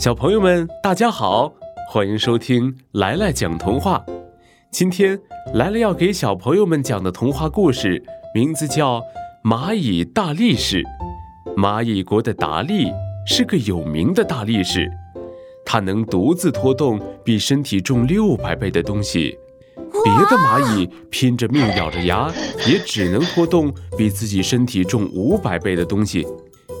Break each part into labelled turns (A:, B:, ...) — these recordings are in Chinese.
A: 小朋友们，大家好，欢迎收听来来讲童话。今天来了要给小朋友们讲的童话故事，名字叫《蚂蚁大力士》。蚂蚁国的达利是个有名的大力士，他能独自拖动比身体重六百倍的东西。别的蚂蚁拼着命咬着牙，也只能拖动比自己身体重五百倍的东西。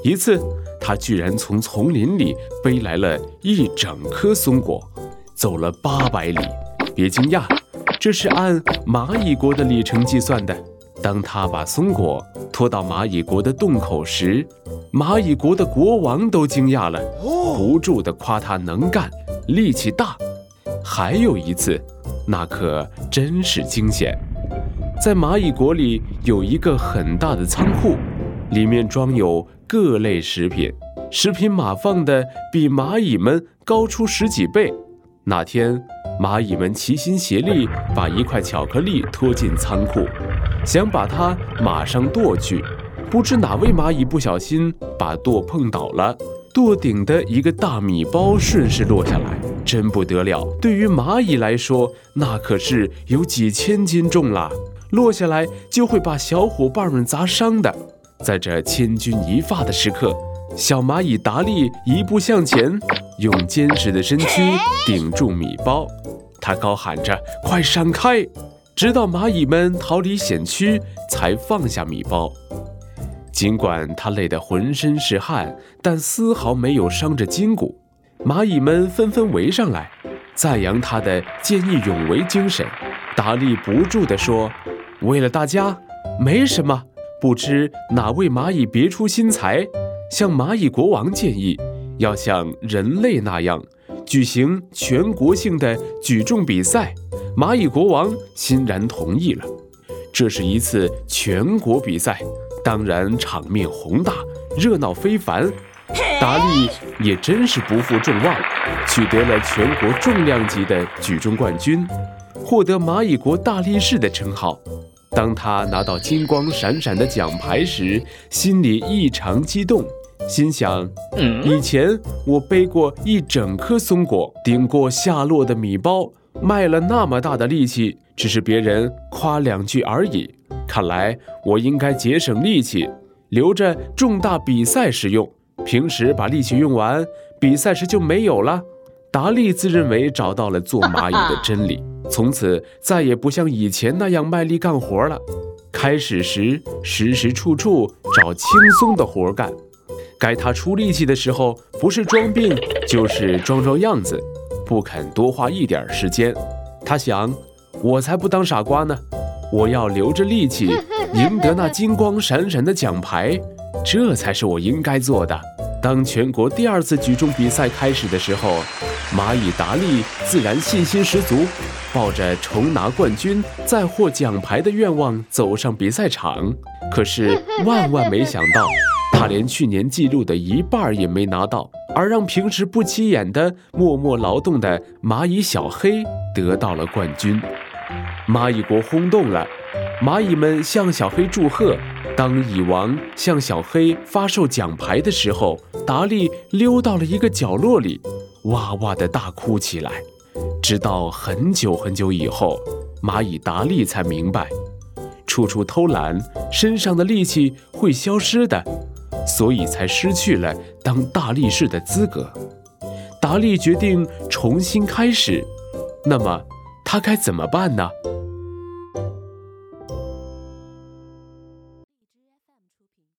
A: 一次，他居然从丛林里背来了一整颗松果，走了八百里。别惊讶，这是按蚂蚁国的里程计算的。当他把松果拖到蚂蚁国的洞口时，蚂蚁国的国王都惊讶了，不住地夸他能干、力气大。还有一次。那可真是惊险！在蚂蚁国里有一个很大的仓库，里面装有各类食品，食品码放的比蚂蚁们高出十几倍。那天，蚂蚁们齐心协力把一块巧克力拖进仓库，想把它马上剁去，不知哪位蚂蚁不小心把剁碰倒了。垛顶的一个大米包顺势落下来，真不得了！对于蚂蚁来说，那可是有几千斤重了，落下来就会把小伙伴们砸伤的。在这千钧一发的时刻，小蚂蚁达利一步向前，用坚实的身躯顶住米包，他高喊着：“快闪开！”直到蚂蚁们逃离险区，才放下米包。尽管他累得浑身是汗，但丝毫没有伤着筋骨。蚂蚁们纷纷围上来，赞扬他的见义勇为精神。达利不住地说：“为了大家，没什么。”不知哪位蚂蚁别出心裁，向蚂蚁国王建议，要像人类那样举行全国性的举重比赛。蚂蚁国王欣然同意了。这是一次全国比赛。当然，场面宏大，热闹非凡。达利也真是不负众望，取得了全国重量级的举重冠军，获得蚂蚁国大力士的称号。当他拿到金光闪闪的奖牌时，心里异常激动，心想：以前我背过一整颗松果，顶过下落的米包，卖了那么大的力气，只是别人夸两句而已。看来我应该节省力气，留着重大比赛时用。平时把力气用完，比赛时就没有了。达利自认为找到了做蚂蚁的真理，从此再也不像以前那样卖力干活了。开始时，时时处处找轻松的活干；该他出力气的时候，不是装病，就是装装样子，不肯多花一点时间。他想，我才不当傻瓜呢。我要留着力气，赢得那金光闪闪的奖牌，这才是我应该做的。当全国第二次举重比赛开始的时候，蚂蚁达利自然信心十足，抱着重拿冠军、再获奖牌的愿望走上比赛场。可是 万万没想到，他连去年记录的一半也没拿到，而让平时不起眼的默默劳动的蚂蚁小黑得到了冠军。蚂蚁国轰动了，蚂蚁们向小黑祝贺。当蚁王向小黑发售奖牌的时候，达利溜到了一个角落里，哇哇的大哭起来。直到很久很久以后，蚂蚁达利才明白，处处偷懒，身上的力气会消失的，所以才失去了当大力士的资格。达利决定重新开始，那么他该怎么办呢？